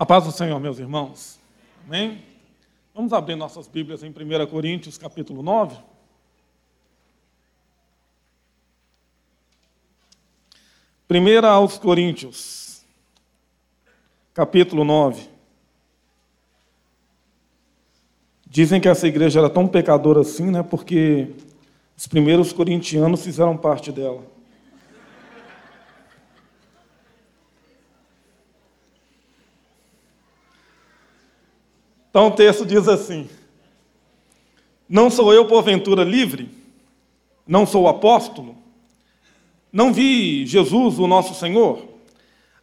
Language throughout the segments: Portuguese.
A paz do Senhor, meus irmãos. Amém? Vamos abrir nossas Bíblias em 1 Coríntios, capítulo 9. Primeira aos Coríntios, capítulo 9. Dizem que essa igreja era tão pecadora assim, né? Porque os primeiros corintianos fizeram parte dela. Então o texto diz assim: Não sou eu, porventura, livre? Não sou apóstolo? Não vi Jesus, o nosso Senhor?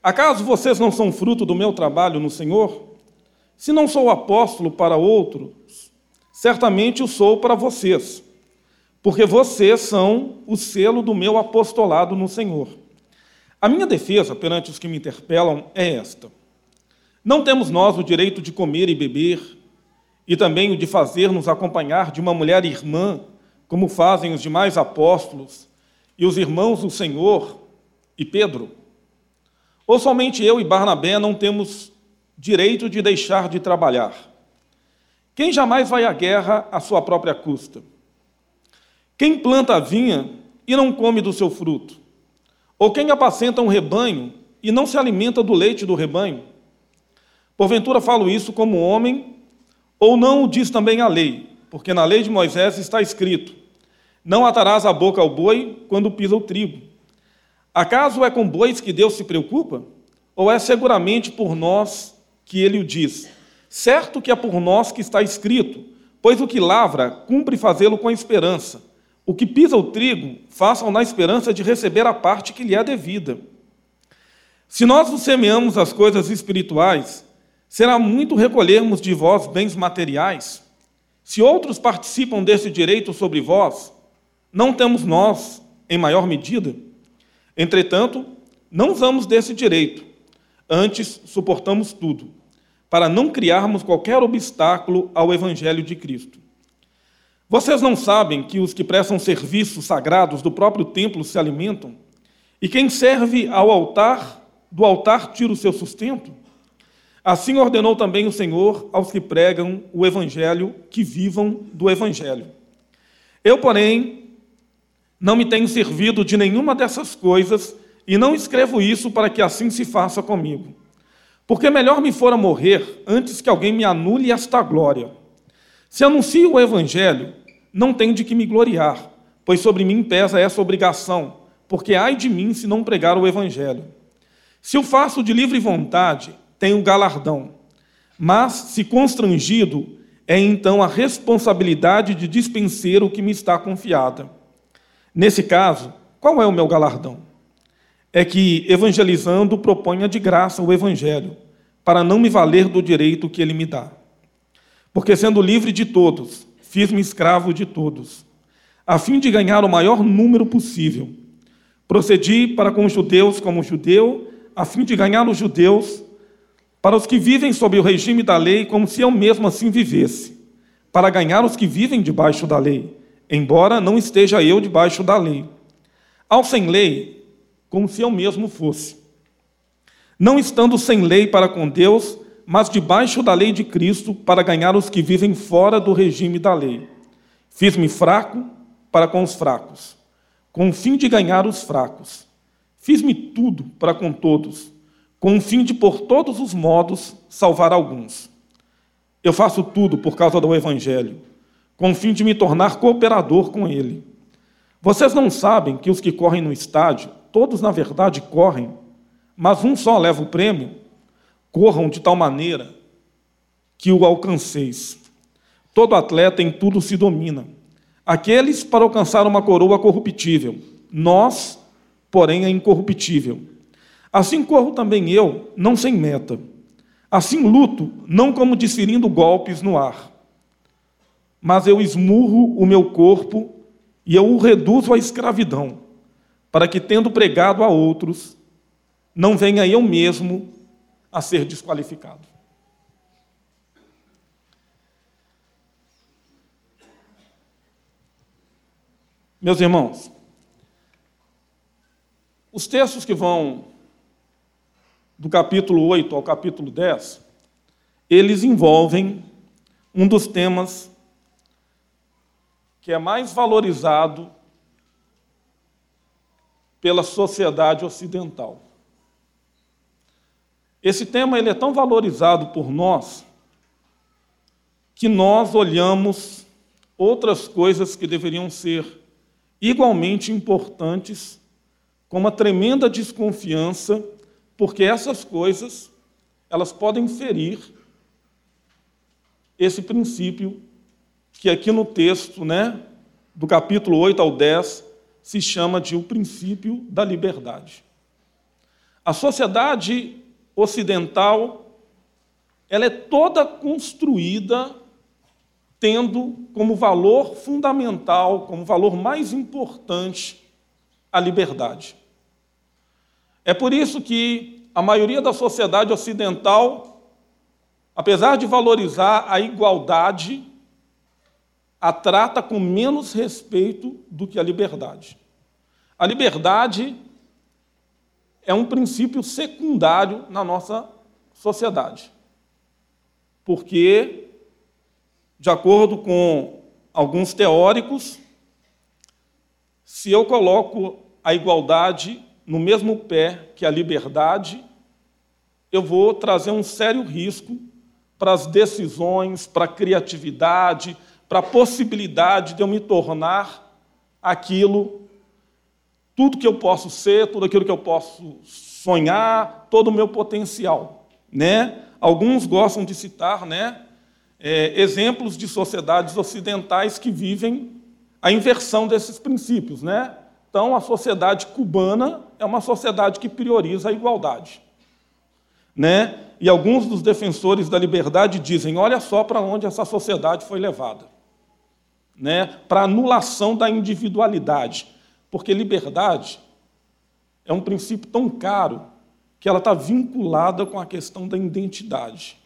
Acaso vocês não são fruto do meu trabalho no Senhor? Se não sou apóstolo para outros, certamente o sou para vocês, porque vocês são o selo do meu apostolado no Senhor. A minha defesa perante os que me interpelam é esta: não temos nós o direito de comer e beber, e também o de fazer-nos acompanhar de uma mulher irmã, como fazem os demais apóstolos e os irmãos do Senhor e Pedro? Ou somente eu e Barnabé não temos direito de deixar de trabalhar? Quem jamais vai à guerra à sua própria custa? Quem planta a vinha e não come do seu fruto? Ou quem apacenta um rebanho e não se alimenta do leite do rebanho? Porventura falo isso como homem, ou não o diz também a lei? Porque na lei de Moisés está escrito: Não atarás a boca ao boi quando pisa o trigo. Acaso é com bois que Deus se preocupa? Ou é seguramente por nós que ele o diz? Certo que é por nós que está escrito, pois o que lavra cumpre fazê-lo com esperança. O que pisa o trigo, façam na esperança de receber a parte que lhe é devida. Se nós vos semeamos as coisas espirituais, Será muito recolhermos de vós bens materiais? Se outros participam desse direito sobre vós, não temos nós em maior medida? Entretanto, não usamos desse direito, antes suportamos tudo, para não criarmos qualquer obstáculo ao Evangelho de Cristo. Vocês não sabem que os que prestam serviços sagrados do próprio templo se alimentam? E quem serve ao altar, do altar tira o seu sustento? Assim ordenou também o Senhor aos que pregam o Evangelho que vivam do Evangelho. Eu, porém, não me tenho servido de nenhuma dessas coisas e não escrevo isso para que assim se faça comigo. Porque melhor me fora morrer antes que alguém me anule esta glória. Se anuncio o Evangelho, não tenho de que me gloriar, pois sobre mim pesa essa obrigação, porque ai de mim se não pregar o Evangelho. Se o faço de livre vontade, tem um galardão. Mas, se constrangido, é então a responsabilidade de dispensar o que me está confiada. Nesse caso, qual é o meu galardão? É que, evangelizando, proponha de graça o evangelho, para não me valer do direito que ele me dá. Porque, sendo livre de todos, fiz-me escravo de todos, a fim de ganhar o maior número possível. Procedi para com os judeus como judeu, a fim de ganhar os judeus para os que vivem sob o regime da lei, como se eu mesmo assim vivesse, para ganhar os que vivem debaixo da lei, embora não esteja eu debaixo da lei. Ao sem lei, como se eu mesmo fosse. Não estando sem lei para com Deus, mas debaixo da lei de Cristo, para ganhar os que vivem fora do regime da lei. Fiz-me fraco para com os fracos, com o fim de ganhar os fracos. Fiz-me tudo para com todos com o fim de, por todos os modos, salvar alguns. Eu faço tudo por causa do Evangelho, com o fim de me tornar cooperador com ele. Vocês não sabem que os que correm no estádio, todos na verdade correm, mas um só leva o prêmio? Corram de tal maneira que o alcanceis. Todo atleta em tudo se domina. Aqueles para alcançar uma coroa corruptível, nós, porém, é incorruptível. Assim corro também eu, não sem meta. Assim luto, não como desferindo golpes no ar. Mas eu esmurro o meu corpo e eu o reduzo à escravidão, para que, tendo pregado a outros, não venha eu mesmo a ser desqualificado. Meus irmãos, os textos que vão do capítulo 8 ao capítulo 10, eles envolvem um dos temas que é mais valorizado pela sociedade ocidental. Esse tema ele é tão valorizado por nós que nós olhamos outras coisas que deveriam ser igualmente importantes com uma tremenda desconfiança, porque essas coisas elas podem ferir esse princípio que aqui no texto, né, do capítulo 8 ao 10, se chama de o princípio da liberdade. A sociedade ocidental ela é toda construída tendo como valor fundamental, como valor mais importante, a liberdade. É por isso que a maioria da sociedade ocidental, apesar de valorizar a igualdade, a trata com menos respeito do que a liberdade. A liberdade é um princípio secundário na nossa sociedade. Porque, de acordo com alguns teóricos, se eu coloco a igualdade no mesmo pé que a liberdade, eu vou trazer um sério risco para as decisões, para a criatividade, para a possibilidade de eu me tornar aquilo, tudo que eu posso ser, tudo aquilo que eu posso sonhar, todo o meu potencial. Né? Alguns gostam de citar né, é, exemplos de sociedades ocidentais que vivem a inversão desses princípios. Né? Então, a sociedade cubana é uma sociedade que prioriza a igualdade. Né? E alguns dos defensores da liberdade dizem: olha só para onde essa sociedade foi levada né, para anulação da individualidade. Porque liberdade é um princípio tão caro que ela está vinculada com a questão da identidade,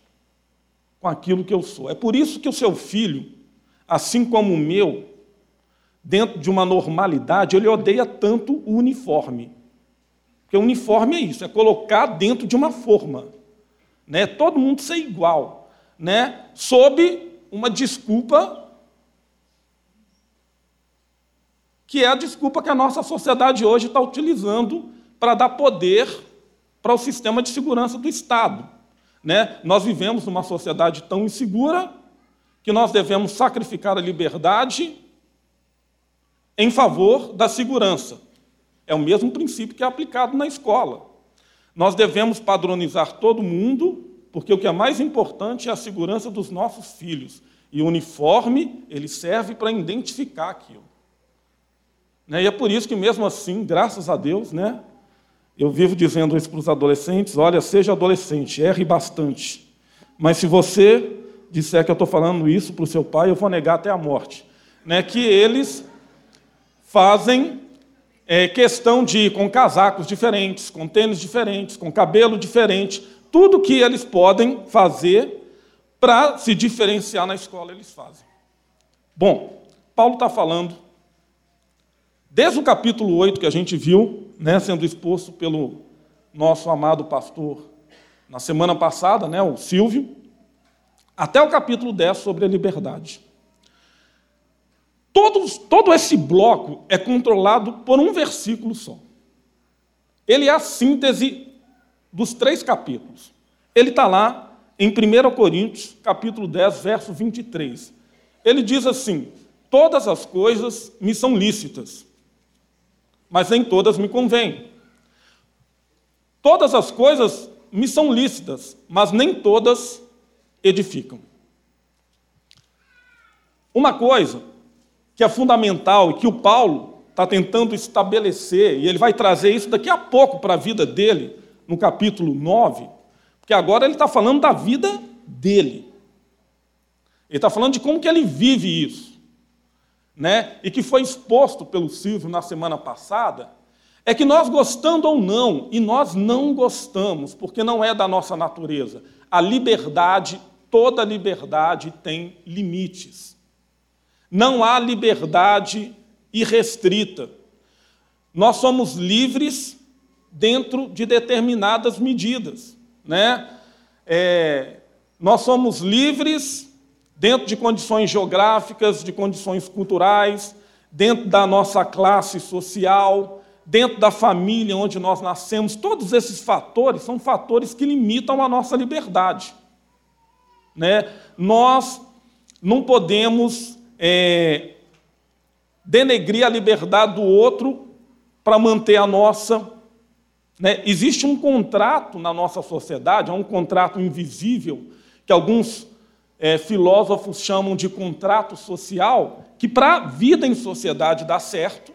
com aquilo que eu sou. É por isso que o seu filho, assim como o meu, dentro de uma normalidade, ele odeia tanto o uniforme. Porque uniforme é isso, é colocar dentro de uma forma. Né? Todo mundo ser igual, né? sob uma desculpa que é a desculpa que a nossa sociedade hoje está utilizando para dar poder para o sistema de segurança do Estado. Né? Nós vivemos numa sociedade tão insegura que nós devemos sacrificar a liberdade em favor da segurança. É o mesmo princípio que é aplicado na escola. Nós devemos padronizar todo mundo, porque o que é mais importante é a segurança dos nossos filhos. E o uniforme, ele serve para identificar aquilo. Né? E é por isso que, mesmo assim, graças a Deus, né, eu vivo dizendo isso para os adolescentes: olha, seja adolescente, erre bastante. Mas se você disser que eu estou falando isso para o seu pai, eu vou negar até a morte. Né? Que eles fazem é, questão de com casacos diferentes, com tênis diferentes, com cabelo diferente, tudo que eles podem fazer para se diferenciar na escola, eles fazem. Bom, Paulo está falando Desde o capítulo 8 que a gente viu, né, sendo exposto pelo nosso amado pastor na semana passada, né, o Silvio, até o capítulo 10 sobre a liberdade. Todos, todo esse bloco é controlado por um versículo só. Ele é a síntese dos três capítulos. Ele está lá em 1 Coríntios, capítulo 10, verso 23. Ele diz assim: Todas as coisas me são lícitas, mas nem todas me convêm. Todas as coisas me são lícitas, mas nem todas edificam. Uma coisa que é fundamental e que o Paulo está tentando estabelecer, e ele vai trazer isso daqui a pouco para a vida dele, no capítulo 9, porque agora ele está falando da vida dele. Ele está falando de como que ele vive isso né, e que foi exposto pelo Silvio na semana passada, é que nós gostando ou não, e nós não gostamos, porque não é da nossa natureza, a liberdade, toda liberdade tem limites. Não há liberdade irrestrita. Nós somos livres dentro de determinadas medidas. Né? É, Nós somos livres dentro de condições geográficas, de condições culturais, dentro da nossa classe social, dentro da família onde nós nascemos. Todos esses fatores são fatores que limitam a nossa liberdade. Né? Nós não podemos é, denegrir a liberdade do outro para manter a nossa. Né? Existe um contrato na nossa sociedade, é um contrato invisível, que alguns é, filósofos chamam de contrato social, que para a vida em sociedade dar certo,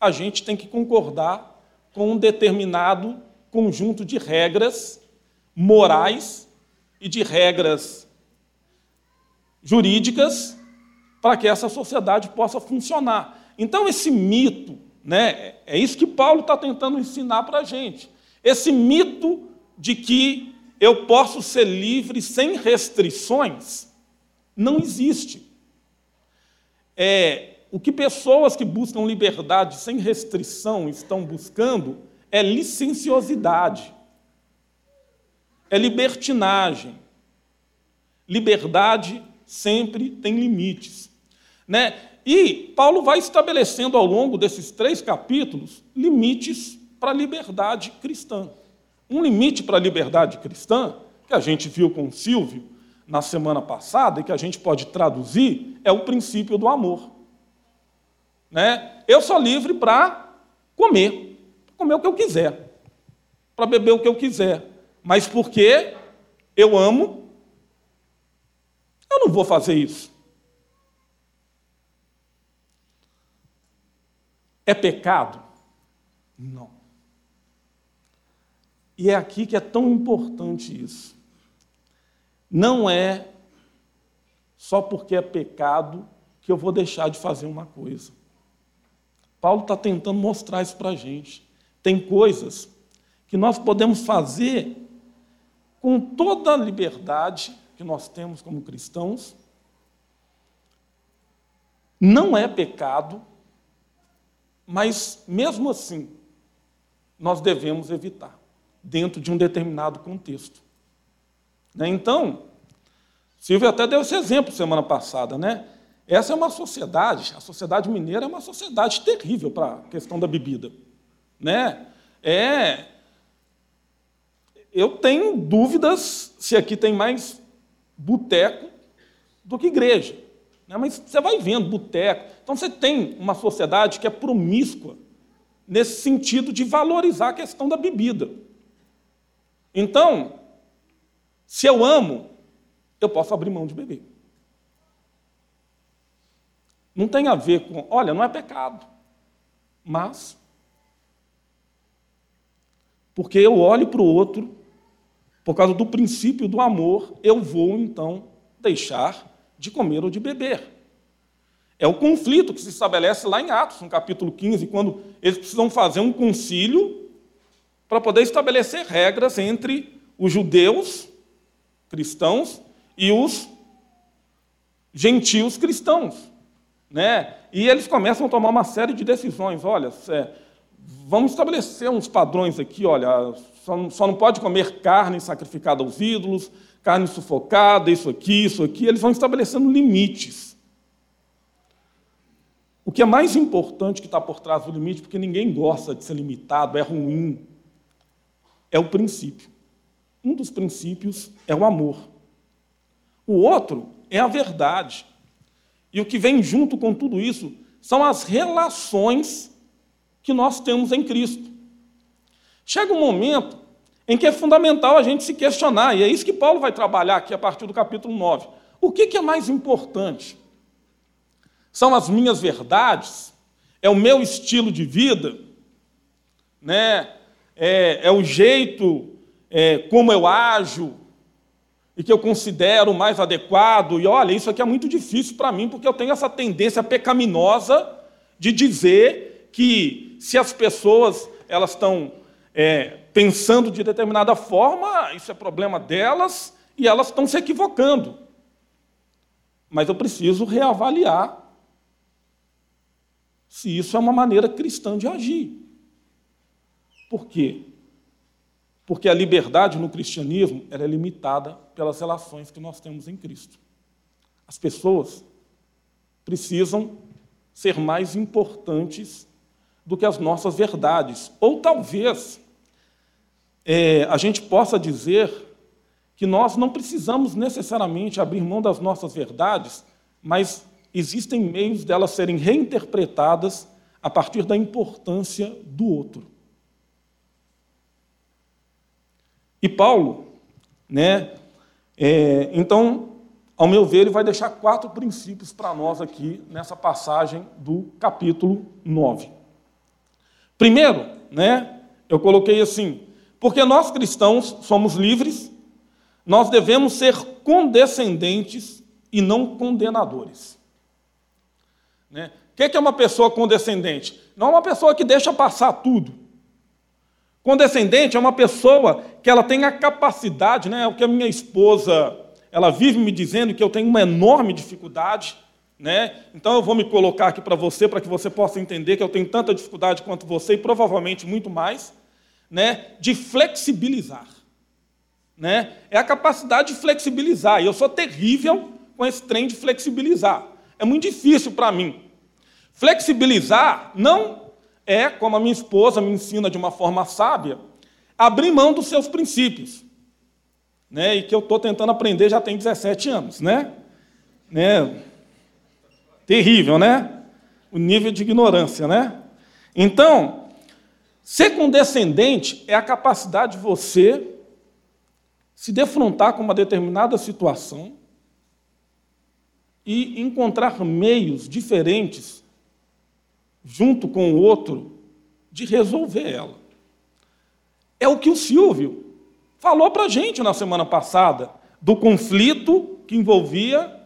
a gente tem que concordar com um determinado conjunto de regras morais e de regras jurídicas para que essa sociedade possa funcionar. Então, esse mito, né, é isso que Paulo está tentando ensinar para a gente. Esse mito de que eu posso ser livre sem restrições não existe. É, o que pessoas que buscam liberdade sem restrição estão buscando é licenciosidade, é libertinagem. Liberdade sempre tem limites. Né? E Paulo vai estabelecendo ao longo desses três capítulos limites para a liberdade cristã. Um limite para a liberdade cristã, que a gente viu com Silvio na semana passada e que a gente pode traduzir, é o princípio do amor. Né? Eu sou livre para comer, comer o que eu quiser, para beber o que eu quiser, mas porque eu amo, eu não vou fazer isso. É pecado? Não. E é aqui que é tão importante isso. Não é só porque é pecado que eu vou deixar de fazer uma coisa. Paulo está tentando mostrar isso para a gente. Tem coisas que nós podemos fazer com toda a liberdade que nós temos como cristãos. Não é pecado, mas mesmo assim, nós devemos evitar dentro de um determinado contexto. Né? Então, Silvio até deu esse exemplo semana passada, né? Essa é uma sociedade, a sociedade mineira é uma sociedade terrível para a questão da bebida, né? É, eu tenho dúvidas se aqui tem mais boteco do que igreja, né? Mas você vai vendo boteco, então você tem uma sociedade que é promíscua nesse sentido de valorizar a questão da bebida. Então, se eu amo, eu posso abrir mão de beber. Não tem a ver com, olha, não é pecado, mas porque eu olho para o outro, por causa do princípio do amor, eu vou então deixar de comer ou de beber. É o conflito que se estabelece lá em Atos, no capítulo 15, quando eles precisam fazer um concílio para poder estabelecer regras entre os judeus cristãos e os gentios cristãos. Né? E eles começam a tomar uma série de decisões. Olha, é, vamos estabelecer uns padrões aqui. Olha, só só não pode comer carne sacrificada aos ídolos, carne sufocada, isso aqui, isso aqui. Eles vão estabelecendo limites. O que é mais importante que está por trás do limite, porque ninguém gosta de ser limitado, é ruim, é o princípio. Um dos princípios é o amor. O outro é a verdade. E o que vem junto com tudo isso são as relações que nós temos em Cristo. Chega um momento em que é fundamental a gente se questionar, e é isso que Paulo vai trabalhar aqui a partir do capítulo 9. O que é mais importante? São as minhas verdades? É o meu estilo de vida? Né? é, é o jeito é, como eu ajo e que eu considero mais adequado. E olha, isso aqui é muito difícil para mim, porque eu tenho essa tendência pecaminosa de dizer que se as pessoas elas estão é, pensando de determinada forma, isso é problema delas e elas estão se equivocando. Mas eu preciso reavaliar se isso é uma maneira cristã de agir. Por quê? porque a liberdade no cristianismo é limitada pelas relações que nós temos em Cristo. As pessoas precisam ser mais importantes do que as nossas verdades. Ou talvez é, a gente possa dizer que nós não precisamos necessariamente abrir mão das nossas verdades, mas existem meios delas serem reinterpretadas a partir da importância do outro. E Paulo, né, é, então, ao meu ver, ele vai deixar quatro princípios para nós aqui nessa passagem do capítulo 9. Primeiro, né, eu coloquei assim: porque nós cristãos somos livres, nós devemos ser condescendentes e não condenadores. Né? O que é uma pessoa condescendente? Não é uma pessoa que deixa passar tudo. Condescendente é uma pessoa que ela tem a capacidade, né? O que a minha esposa, ela vive me dizendo que eu tenho uma enorme dificuldade, né? Então eu vou me colocar aqui para você para que você possa entender que eu tenho tanta dificuldade quanto você e provavelmente muito mais, né? De flexibilizar, né? É a capacidade de flexibilizar. E eu sou terrível com esse trem de flexibilizar. É muito difícil para mim. Flexibilizar não é, como a minha esposa me ensina de uma forma sábia, abrir mão dos seus princípios. Né? E que eu estou tentando aprender já tem 17 anos. Né? né? Terrível, né? O nível de ignorância, né? Então, ser condescendente é a capacidade de você se defrontar com uma determinada situação e encontrar meios diferentes junto com o outro, de resolver ela. É o que o Silvio falou para a gente na semana passada, do conflito que envolvia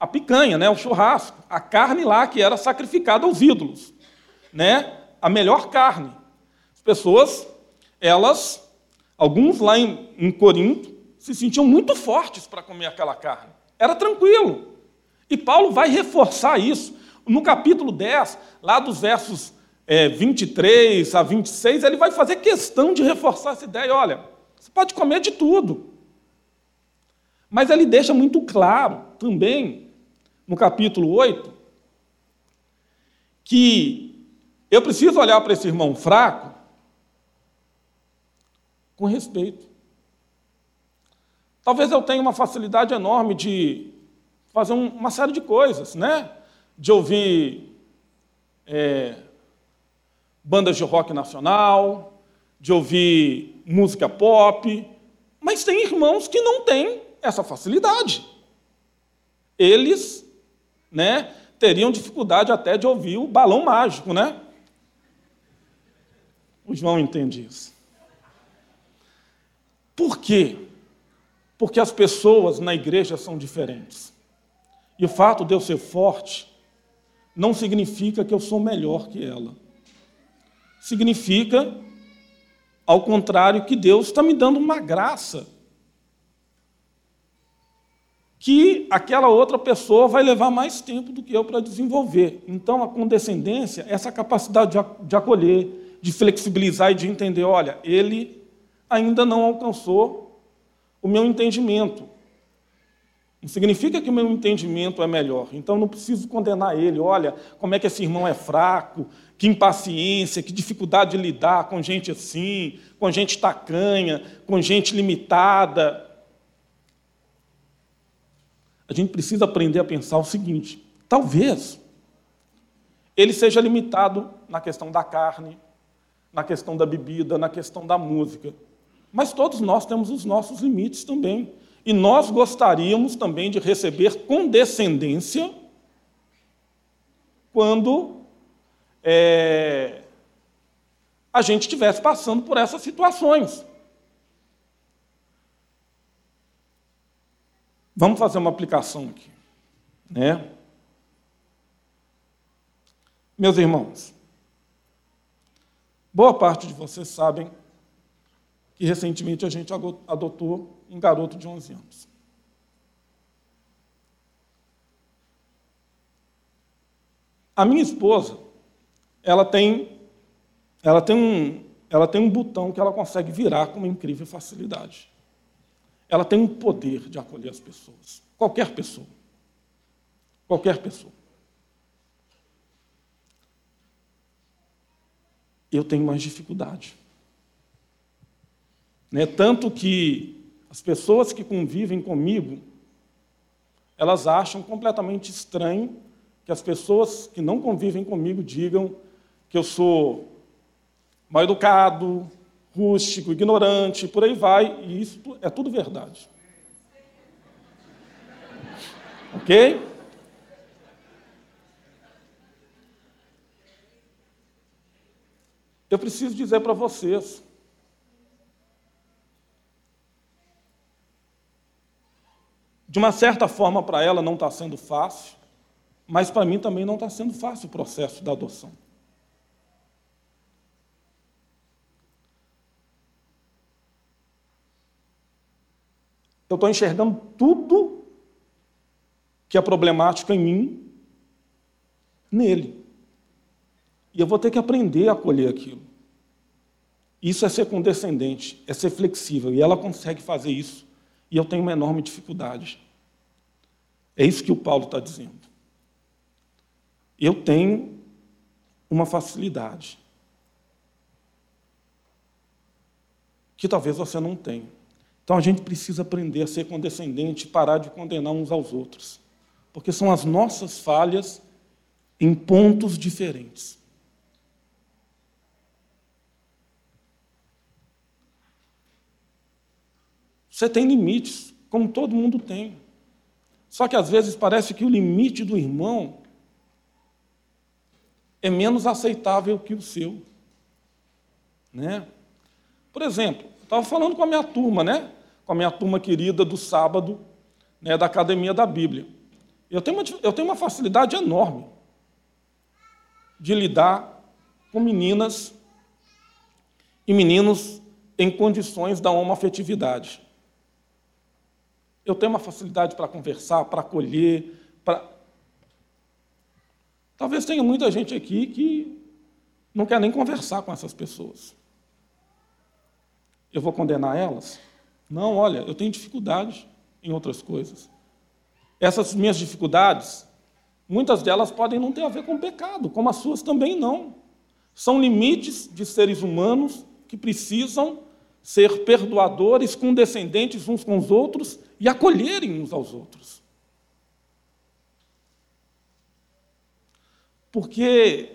a picanha, né, o churrasco, a carne lá que era sacrificada aos ídolos, né, a melhor carne. As pessoas, elas, alguns lá em, em Corinto, se sentiam muito fortes para comer aquela carne. Era tranquilo. E Paulo vai reforçar isso. No capítulo 10, lá dos versos é, 23 a 26, ele vai fazer questão de reforçar essa ideia. Olha, você pode comer de tudo. Mas ele deixa muito claro também, no capítulo 8, que eu preciso olhar para esse irmão fraco com respeito. Talvez eu tenha uma facilidade enorme de fazer uma série de coisas, né? de ouvir é, bandas de rock nacional, de ouvir música pop, mas tem irmãos que não têm essa facilidade. Eles, né, teriam dificuldade até de ouvir o balão mágico, né? O João entende isso. Por quê? Porque as pessoas na igreja são diferentes. E o fato de eu ser forte não significa que eu sou melhor que ela. Significa, ao contrário, que Deus está me dando uma graça que aquela outra pessoa vai levar mais tempo do que eu para desenvolver. Então, a condescendência, essa capacidade de acolher, de flexibilizar e de entender: olha, ele ainda não alcançou o meu entendimento. Não significa que o meu entendimento é melhor. Então não preciso condenar ele. Olha, como é que esse irmão é fraco, que impaciência, que dificuldade de lidar com gente assim, com gente tacanha, com gente limitada. A gente precisa aprender a pensar o seguinte: talvez ele seja limitado na questão da carne, na questão da bebida, na questão da música. Mas todos nós temos os nossos limites também. E nós gostaríamos também de receber condescendência quando é, a gente estivesse passando por essas situações. Vamos fazer uma aplicação aqui. Né? Meus irmãos, boa parte de vocês sabem que recentemente a gente adotou um garoto de 11 anos. A minha esposa, ela tem, ela tem um, ela tem um botão que ela consegue virar com uma incrível facilidade. Ela tem um poder de acolher as pessoas. Qualquer pessoa. Qualquer pessoa. Eu tenho mais dificuldade. Né? Tanto que as pessoas que convivem comigo, elas acham completamente estranho que as pessoas que não convivem comigo digam que eu sou mal educado, rústico, ignorante, por aí vai, e isso é tudo verdade. Ok? Eu preciso dizer para vocês, de uma certa forma para ela não está sendo fácil, mas para mim também não está sendo fácil o processo da adoção. Eu estou enxergando tudo que é problemático em mim, nele. E eu vou ter que aprender a acolher aquilo. Isso é ser condescendente, é ser flexível. E ela consegue fazer isso. E eu tenho uma enorme dificuldade. É isso que o Paulo está dizendo. Eu tenho uma facilidade que talvez você não tenha. Então a gente precisa aprender a ser condescendente parar de condenar uns aos outros. Porque são as nossas falhas em pontos diferentes. Você tem limites, como todo mundo tem. Só que às vezes parece que o limite do irmão é menos aceitável que o seu. Né? Por exemplo, estava falando com a minha turma, né? com a minha turma querida do sábado, né, da Academia da Bíblia. Eu tenho, uma, eu tenho uma facilidade enorme de lidar com meninas e meninos em condições da homoafetividade. Eu tenho uma facilidade para conversar, para acolher, para. Talvez tenha muita gente aqui que não quer nem conversar com essas pessoas. Eu vou condenar elas? Não, olha, eu tenho dificuldade em outras coisas. Essas minhas dificuldades, muitas delas podem não ter a ver com pecado, como as suas também não. São limites de seres humanos que precisam ser perdoadores, condescendentes uns com os outros e acolherem uns aos outros. Porque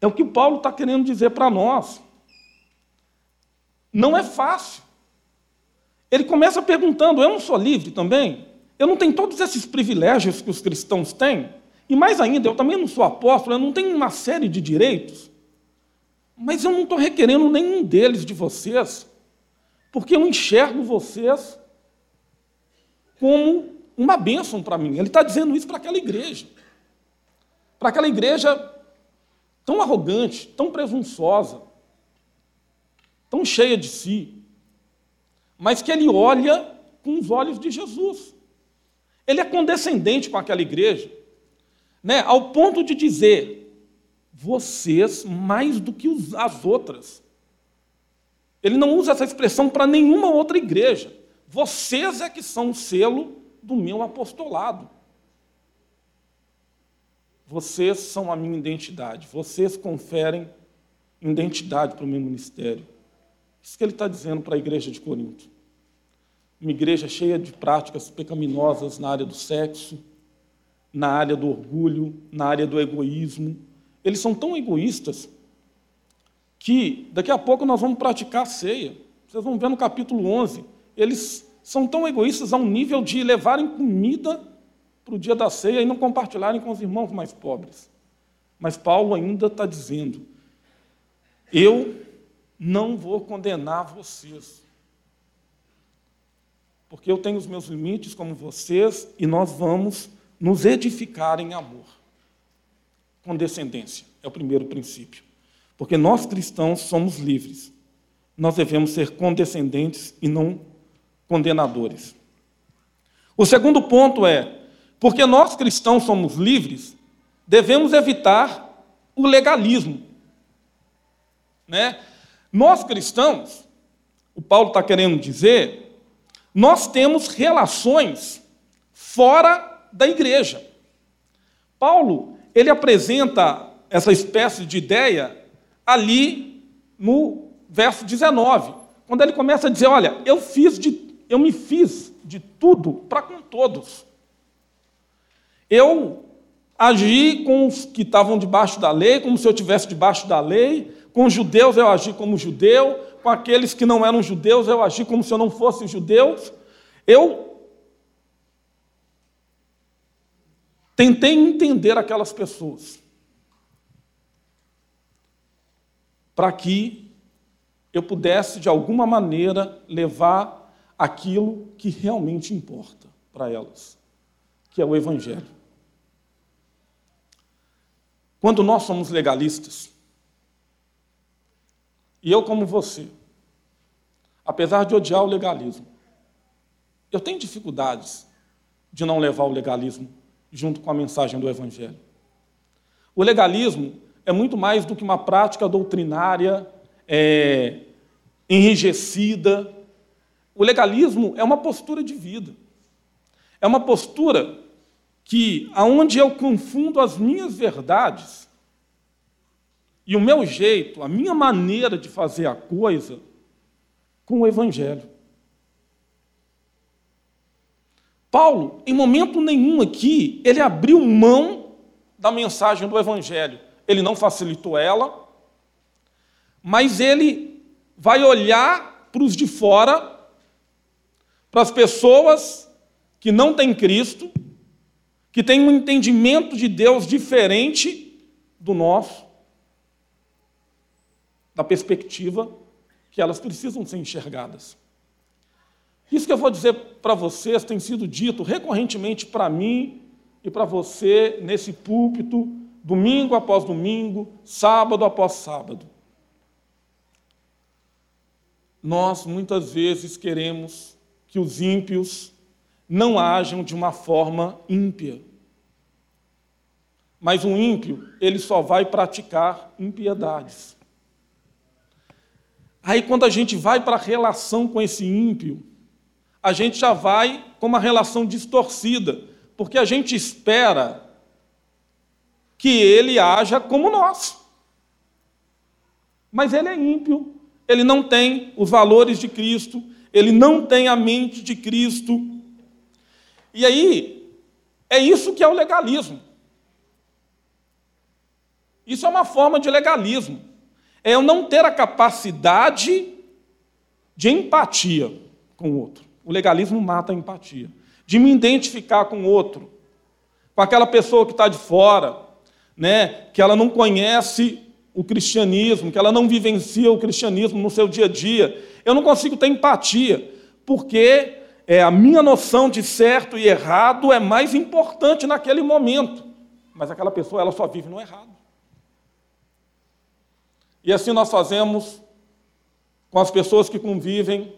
é o que Paulo está querendo dizer para nós. Não é fácil. Ele começa perguntando: eu não sou livre também? Eu não tenho todos esses privilégios que os cristãos têm? E mais ainda, eu também não sou apóstolo, eu não tenho uma série de direitos? Mas eu não estou requerendo nenhum deles de vocês, porque eu enxergo vocês como uma bênção para mim. Ele está dizendo isso para aquela igreja. Para aquela igreja tão arrogante, tão presunçosa, tão cheia de si, mas que ele olha com os olhos de Jesus. Ele é condescendente com aquela igreja, né, ao ponto de dizer: vocês mais do que as outras. Ele não usa essa expressão para nenhuma outra igreja. Vocês é que são o selo do meu apostolado. Vocês são a minha identidade. Vocês conferem identidade para o meu ministério. Isso que ele está dizendo para a igreja de Corinto. Uma igreja cheia de práticas pecaminosas na área do sexo, na área do orgulho, na área do egoísmo, eles são tão egoístas que daqui a pouco nós vamos praticar a ceia. Vocês vão ver no capítulo 11. Eles são tão egoístas a um nível de levarem comida para o dia da ceia e não compartilharem com os irmãos mais pobres. Mas Paulo ainda está dizendo: eu não vou condenar vocês. Porque eu tenho os meus limites como vocês e nós vamos nos edificar em amor condescendência. É o primeiro princípio. Porque nós cristãos somos livres. Nós devemos ser condescendentes e não condenadores. O segundo ponto é: porque nós cristãos somos livres, devemos evitar o legalismo. Né? Nós cristãos, o Paulo está querendo dizer, nós temos relações fora da igreja. Paulo, ele apresenta essa espécie de ideia ali no verso 19, quando ele começa a dizer: Olha, eu fiz de, eu me fiz de tudo para com todos. Eu agi com os que estavam debaixo da lei, como se eu estivesse debaixo da lei. Com os judeus eu agi como judeu, com aqueles que não eram judeus eu agi como se eu não fosse judeu. Eu tentei entender aquelas pessoas para que eu pudesse, de alguma maneira, levar aquilo que realmente importa para elas, que é o Evangelho. Quando nós somos legalistas, e eu, como você, apesar de odiar o legalismo, eu tenho dificuldades de não levar o legalismo junto com a mensagem do Evangelho. O legalismo é muito mais do que uma prática doutrinária é, enrijecida. O legalismo é uma postura de vida. É uma postura que, aonde eu confundo as minhas verdades e o meu jeito, a minha maneira de fazer a coisa, com o Evangelho. Paulo, em momento nenhum aqui, ele abriu mão da mensagem do Evangelho. Ele não facilitou ela, mas ele vai olhar para os de fora, para as pessoas que não têm Cristo, que têm um entendimento de Deus diferente do nosso, da perspectiva que elas precisam ser enxergadas. Isso que eu vou dizer para vocês tem sido dito recorrentemente para mim e para você nesse púlpito, domingo após domingo, sábado após sábado. Nós muitas vezes queremos que os ímpios não ajam de uma forma ímpia. Mas um ímpio, ele só vai praticar impiedades. Aí, quando a gente vai para a relação com esse ímpio, a gente já vai com uma relação distorcida, porque a gente espera que ele haja como nós. Mas ele é ímpio, ele não tem os valores de Cristo, ele não tem a mente de Cristo. E aí, é isso que é o legalismo. Isso é uma forma de legalismo é eu não ter a capacidade de empatia com o outro. O legalismo mata a empatia. De me identificar com o outro, com aquela pessoa que está de fora, né, que ela não conhece o cristianismo, que ela não vivencia o cristianismo no seu dia a dia. Eu não consigo ter empatia, porque é, a minha noção de certo e errado é mais importante naquele momento. Mas aquela pessoa ela só vive no errado. E assim nós fazemos com as pessoas que convivem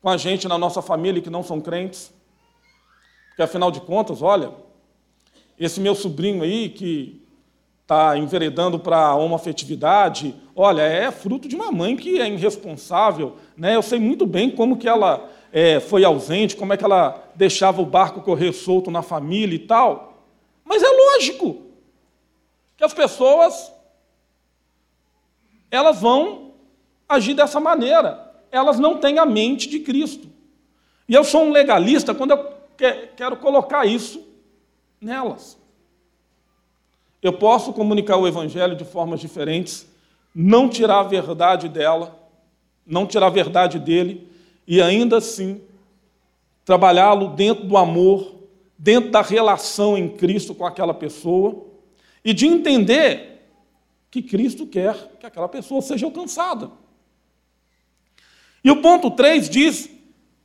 com a gente na nossa família que não são crentes. Porque afinal de contas, olha, esse meu sobrinho aí que está enveredando para a homoafetividade, olha, é fruto de uma mãe que é irresponsável. Né? Eu sei muito bem como que ela é, foi ausente, como é que ela deixava o barco correr solto na família e tal. Mas é lógico que as pessoas elas vão agir dessa maneira. Elas não têm a mente de Cristo. E eu sou um legalista quando eu quero colocar isso nelas. Eu posso comunicar o Evangelho de formas diferentes, não tirar a verdade dela, não tirar a verdade dele, e ainda assim trabalhá-lo dentro do amor, dentro da relação em Cristo com aquela pessoa e de entender que Cristo quer que aquela pessoa seja alcançada. E o ponto 3 diz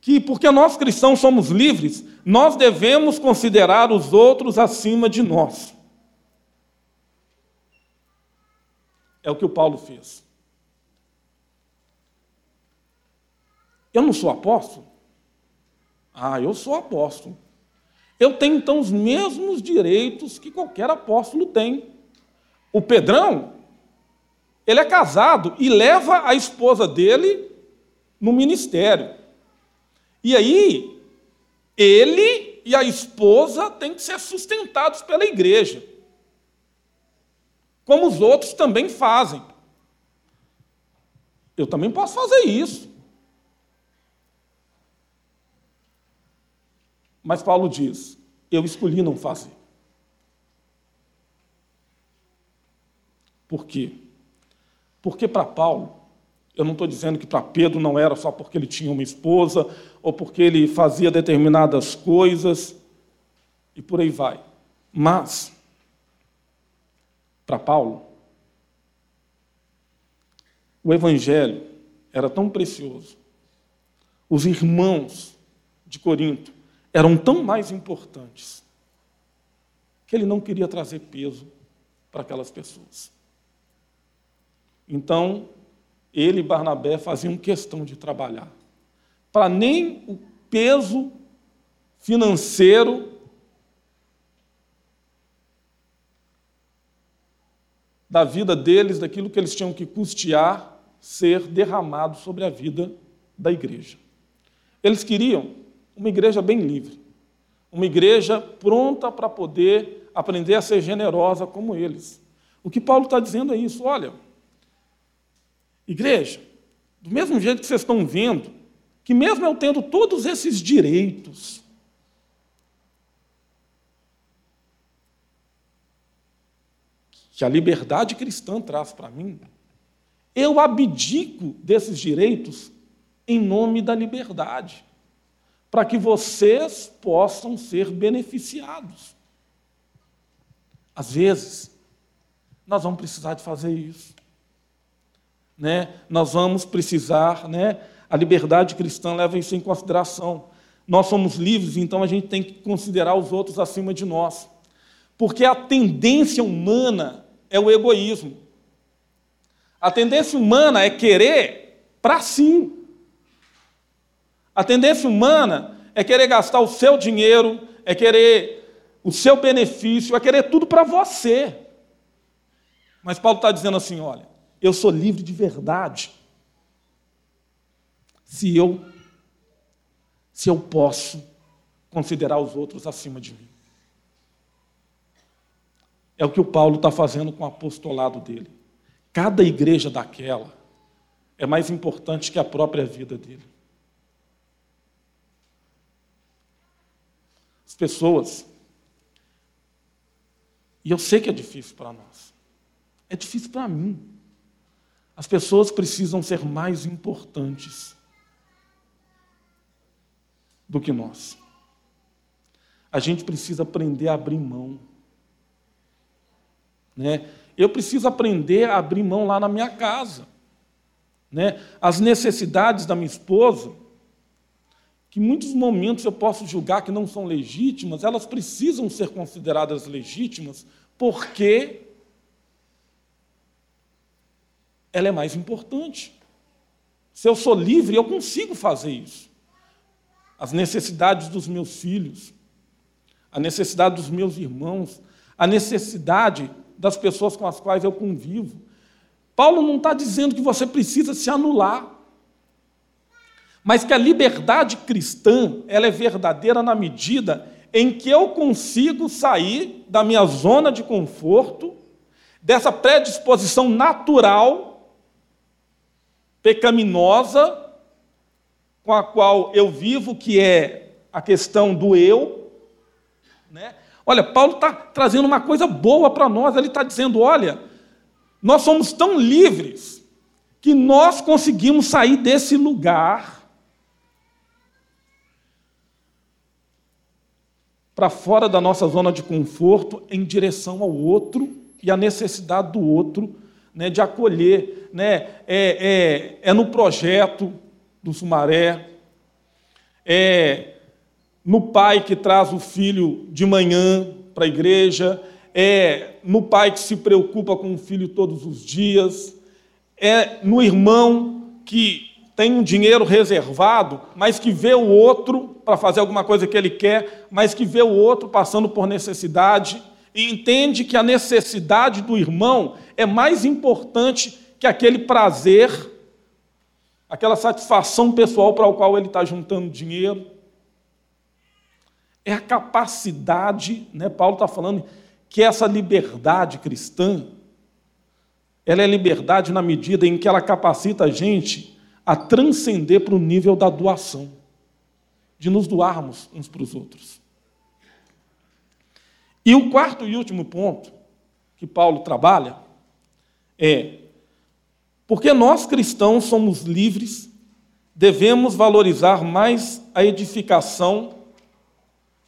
que, porque nós cristãos somos livres, nós devemos considerar os outros acima de nós. É o que o Paulo fez. Eu não sou apóstolo? Ah, eu sou apóstolo eu tenho então os mesmos direitos que qualquer apóstolo tem. O Pedrão, Ele é casado e leva a esposa dele no ministério. E aí, ele e a esposa têm que ser sustentados pela igreja, como os outros também fazem. Eu também posso fazer isso. Mas Paulo diz: eu escolhi não fazer. Por quê? Porque para Paulo, eu não estou dizendo que para Pedro não era só porque ele tinha uma esposa ou porque ele fazia determinadas coisas e por aí vai. Mas, para Paulo, o Evangelho era tão precioso, os irmãos de Corinto eram tão mais importantes, que ele não queria trazer peso para aquelas pessoas. Então, ele e Barnabé faziam questão de trabalhar, para nem o peso financeiro da vida deles, daquilo que eles tinham que custear, ser derramado sobre a vida da igreja. Eles queriam uma igreja bem livre, uma igreja pronta para poder aprender a ser generosa como eles. O que Paulo está dizendo é isso: olha, Igreja, do mesmo jeito que vocês estão vendo, que mesmo eu tendo todos esses direitos, que a liberdade cristã traz para mim, eu abdico desses direitos em nome da liberdade, para que vocês possam ser beneficiados. Às vezes, nós vamos precisar de fazer isso né, nós vamos precisar, né, a liberdade cristã leva isso em consideração. Nós somos livres, então a gente tem que considerar os outros acima de nós. Porque a tendência humana é o egoísmo. A tendência humana é querer para si. A tendência humana é querer gastar o seu dinheiro, é querer o seu benefício, é querer tudo para você. Mas Paulo está dizendo assim: olha, eu sou livre de verdade. Se eu se eu posso considerar os outros acima de mim. É o que o Paulo está fazendo com o apostolado dele. Cada igreja daquela é mais importante que a própria vida dele. As pessoas, e eu sei que é difícil para nós, é difícil para mim. As pessoas precisam ser mais importantes do que nós. A gente precisa aprender a abrir mão. Né? Eu preciso aprender a abrir mão lá na minha casa. Né? As necessidades da minha esposa, que muitos momentos eu posso julgar que não são legítimas, elas precisam ser consideradas legítimas porque ela é mais importante. Se eu sou livre, eu consigo fazer isso. As necessidades dos meus filhos, a necessidade dos meus irmãos, a necessidade das pessoas com as quais eu convivo. Paulo não está dizendo que você precisa se anular, mas que a liberdade cristã ela é verdadeira na medida em que eu consigo sair da minha zona de conforto, dessa predisposição natural pecaminosa com a qual eu vivo, que é a questão do eu. Né? Olha, Paulo está trazendo uma coisa boa para nós, ele está dizendo: olha, nós somos tão livres que nós conseguimos sair desse lugar para fora da nossa zona de conforto em direção ao outro e à necessidade do outro né, de acolher. Né, é, é, é no projeto do Sumaré, é no pai que traz o filho de manhã para a igreja, é no pai que se preocupa com o filho todos os dias, é no irmão que tem um dinheiro reservado, mas que vê o outro para fazer alguma coisa que ele quer, mas que vê o outro passando por necessidade e entende que a necessidade do irmão é mais importante que aquele prazer, aquela satisfação pessoal para o qual ele está juntando dinheiro. É a capacidade, né? Paulo está falando que essa liberdade cristã, ela é liberdade na medida em que ela capacita a gente a transcender para o nível da doação, de nos doarmos uns para os outros. E o quarto e último ponto que Paulo trabalha é porque nós cristãos somos livres, devemos valorizar mais a edificação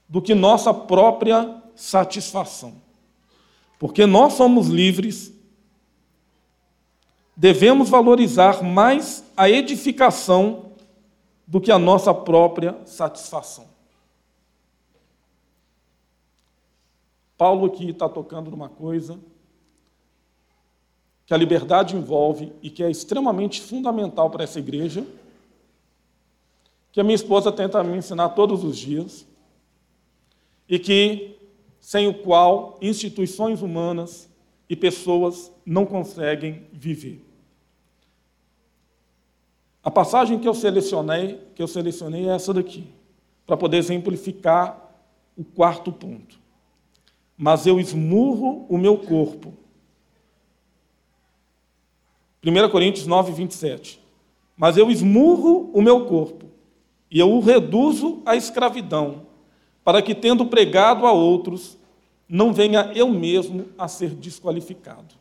do que nossa própria satisfação. Porque nós somos livres, devemos valorizar mais a edificação do que a nossa própria satisfação. Paulo aqui está tocando numa coisa que a liberdade envolve e que é extremamente fundamental para essa igreja, que a minha esposa tenta me ensinar todos os dias, e que sem o qual instituições humanas e pessoas não conseguem viver. A passagem que eu selecionei, que eu selecionei é essa daqui, para poder exemplificar o quarto ponto mas eu esmurro o meu corpo. 1 Coríntios 9, 27. Mas eu esmurro o meu corpo, e eu o reduzo à escravidão, para que, tendo pregado a outros, não venha eu mesmo a ser desqualificado.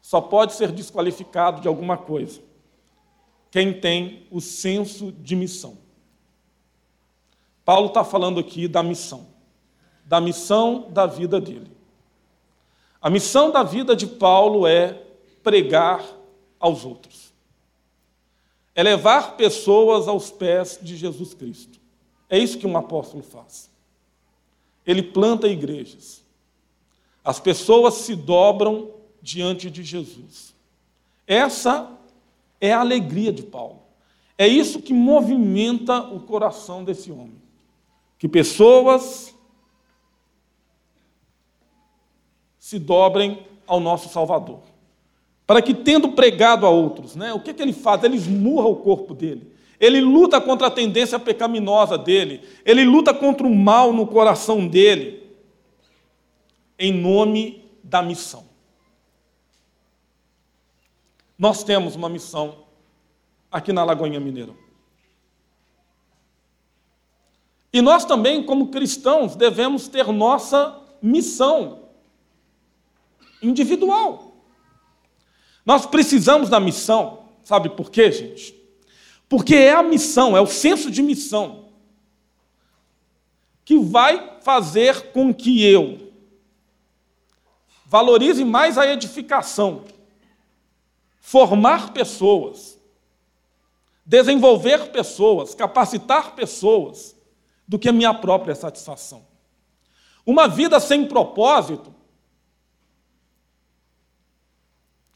Só pode ser desqualificado de alguma coisa quem tem o senso de missão. Paulo está falando aqui da missão da missão da vida dele. A missão da vida de Paulo é pregar aos outros, é levar pessoas aos pés de Jesus Cristo. É isso que um apóstolo faz. Ele planta igrejas. As pessoas se dobram diante de Jesus. Essa é a alegria de Paulo. É isso que movimenta o coração desse homem. Que pessoas se dobrem ao nosso Salvador. Para que, tendo pregado a outros, né, o que, que ele faz? Ele esmurra o corpo dele. Ele luta contra a tendência pecaminosa dele. Ele luta contra o mal no coração dele. Em nome da missão. Nós temos uma missão aqui na Lagoinha Mineira. E nós também, como cristãos, devemos ter nossa missão individual. Nós precisamos da missão, sabe por quê, gente? Porque é a missão, é o senso de missão que vai fazer com que eu valorize mais a edificação, formar pessoas, desenvolver pessoas, capacitar pessoas, do que a minha própria satisfação. Uma vida sem propósito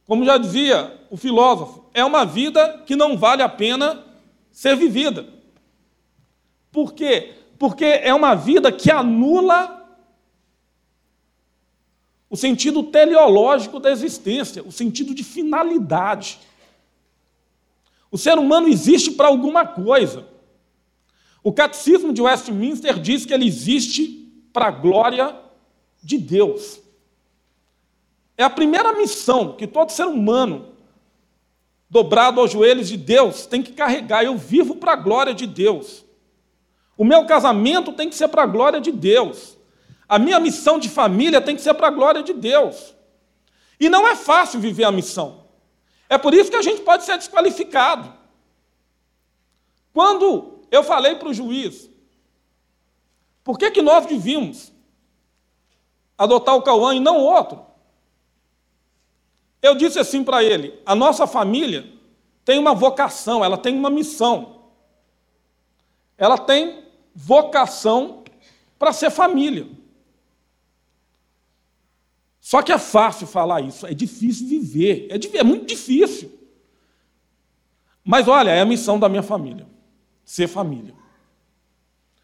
Como já dizia o filósofo, é uma vida que não vale a pena ser vivida. Por quê? Porque é uma vida que anula o sentido teleológico da existência, o sentido de finalidade. O ser humano existe para alguma coisa. O catecismo de Westminster diz que ele existe para a glória de Deus. É a primeira missão que todo ser humano, dobrado aos joelhos de Deus, tem que carregar. Eu vivo para a glória de Deus. O meu casamento tem que ser para a glória de Deus. A minha missão de família tem que ser para a glória de Deus. E não é fácil viver a missão. É por isso que a gente pode ser desqualificado. Quando eu falei para o juiz, por que, que nós devíamos adotar o Cauã e não outro? Eu disse assim para ele: a nossa família tem uma vocação, ela tem uma missão. Ela tem vocação para ser família. Só que é fácil falar isso, é difícil viver, é, é muito difícil. Mas olha, é a missão da minha família, ser família.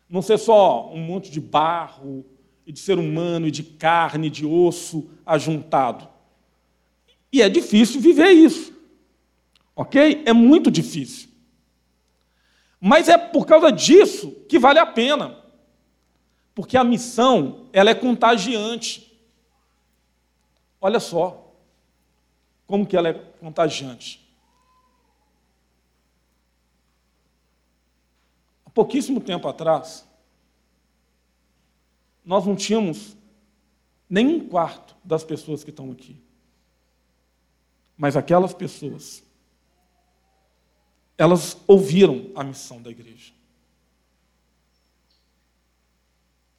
Não ser só um monte de barro, e de ser humano, e de carne, de osso ajuntado E é difícil viver isso. Ok? É muito difícil. Mas é por causa disso que vale a pena. Porque a missão, ela é contagiante. Olha só como que ela é contagiante. Há pouquíssimo tempo atrás, nós não tínhamos nem um quarto das pessoas que estão aqui. Mas aquelas pessoas, elas ouviram a missão da igreja.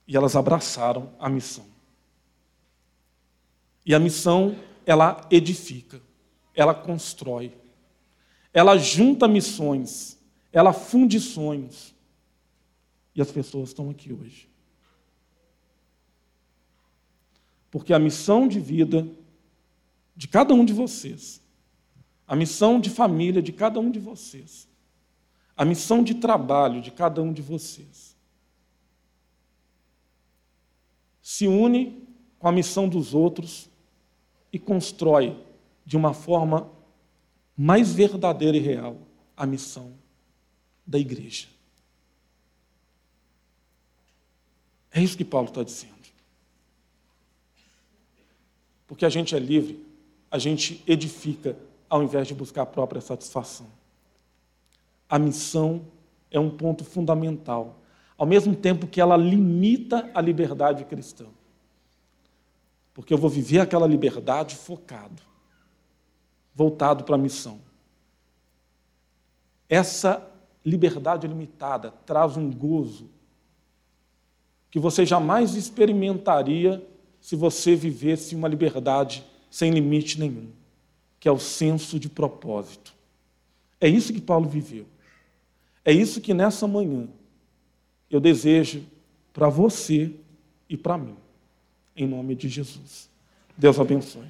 E elas abraçaram a missão. E a missão, ela edifica, ela constrói, ela junta missões, ela funde sonhos. E as pessoas estão aqui hoje. Porque a missão de vida de cada um de vocês, a missão de família de cada um de vocês, a missão de trabalho de cada um de vocês, se une com a missão dos outros e constrói de uma forma mais verdadeira e real a missão da igreja. É isso que Paulo está dizendo. Porque a gente é livre, a gente edifica ao invés de buscar a própria satisfação. A missão é um ponto fundamental, ao mesmo tempo que ela limita a liberdade cristã. Porque eu vou viver aquela liberdade focado, voltado para a missão. Essa liberdade limitada traz um gozo que você jamais experimentaria se você vivesse uma liberdade sem limite nenhum, que é o senso de propósito. É isso que Paulo viveu. É isso que nessa manhã eu desejo para você e para mim, em nome de Jesus. Deus abençoe.